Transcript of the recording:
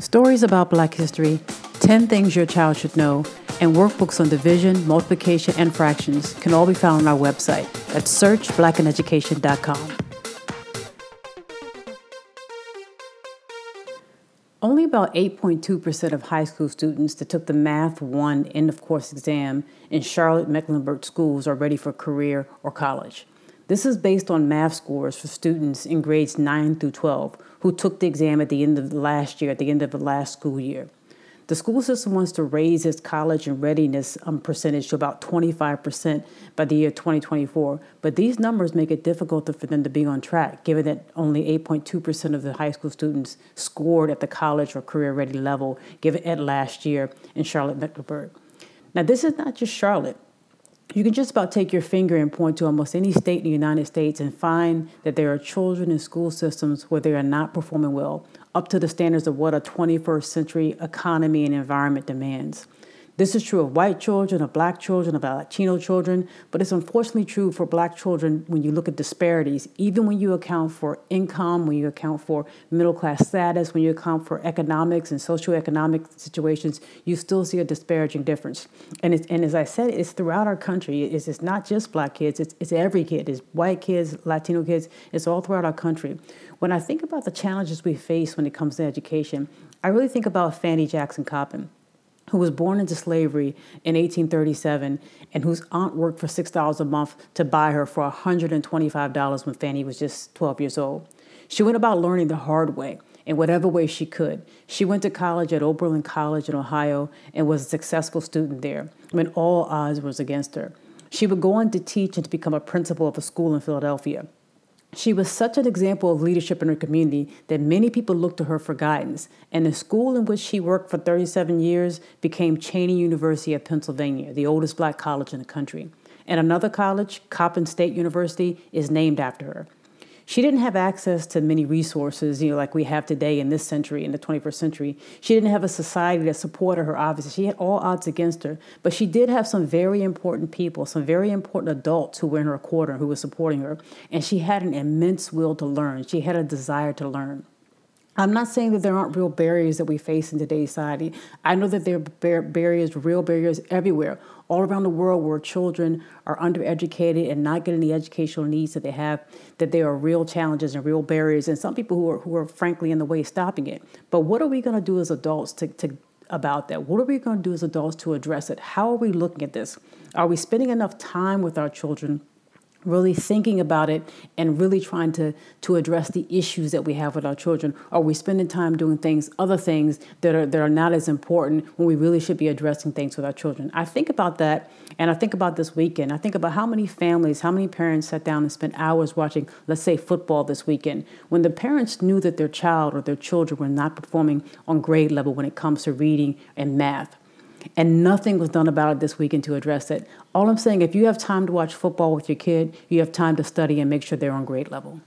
stories about Black history, 10 things your child should know, and workbooks on division, multiplication, and fractions can all be found on our website at searchblackineducation.com. Only about 8.2% of high school students that took the Math 1 end of course exam in Charlotte Mecklenburg schools are ready for career or college. This is based on math scores for students in grades 9 through 12 who took the exam at the end of last year, at the end of the last school year. The school system wants to raise its college and readiness um, percentage to about 25% by the year 2024, but these numbers make it difficult for them to be on track, given that only 8.2% of the high school students scored at the college or career ready level, given at last year in Charlotte Mecklenburg. Now, this is not just Charlotte you can just about take your finger and point to almost any state in the United States and find that there are children in school systems where they are not performing well, up to the standards of what a 21st century economy and environment demands. This is true of white children, of black children, of Latino children, but it's unfortunately true for black children when you look at disparities, even when you account for income, when you account for middle class status, when you account for economics and socioeconomic situations, you still see a disparaging difference. And, it's, and as I said, it's throughout our country. It's, it's not just black kids, it's, it's every kid. It's white kids, Latino kids, it's all throughout our country. When I think about the challenges we face when it comes to education, I really think about Fanny Jackson Coppin who was born into slavery in 1837 and whose aunt worked for $6 a month to buy her for $125 when Fanny was just 12 years old. She went about learning the hard way in whatever way she could. She went to college at Oberlin College in Ohio and was a successful student there when all odds was against her. She would go on to teach and to become a principal of a school in Philadelphia. She was such an example of leadership in her community that many people looked to her for guidance, and the school in which she worked for 37 years became Cheyney University of Pennsylvania, the oldest black college in the country. And another college, Coppin State University, is named after her she didn't have access to many resources, you know, like we have today in this century, in the 21st century. She didn't have a society that supported her, obviously. She had all odds against her. But she did have some very important people, some very important adults who were in her corner, who were supporting her. And she had an immense will to learn. She had a desire to learn. I'm not saying that there aren't real barriers that we face in today's society. I know that there are barriers, real barriers everywhere, all around the world where children are undereducated and not getting the educational needs that they have, that there are real challenges and real barriers, and some people who are, who are frankly in the way stopping it. But what are we going to do as adults to, to about that? What are we going to do as adults to address it? How are we looking at this? Are we spending enough time with our children? Really thinking about it and really trying to to address the issues that we have with our children. Are we spending time doing things other things that are that are not as important when we really should be addressing things with our children? I think about that and i think about this weekend. I think about how many families how many parents sat down and spent hours watching let's say football this weekend when the parents knew that their child or their children were not performing on grade level when it comes to reading and math and nothing was done about it this weekend to address it. All I'm saying, if you have time to watch football with your kid, you have time to study and make sure they're on grade level.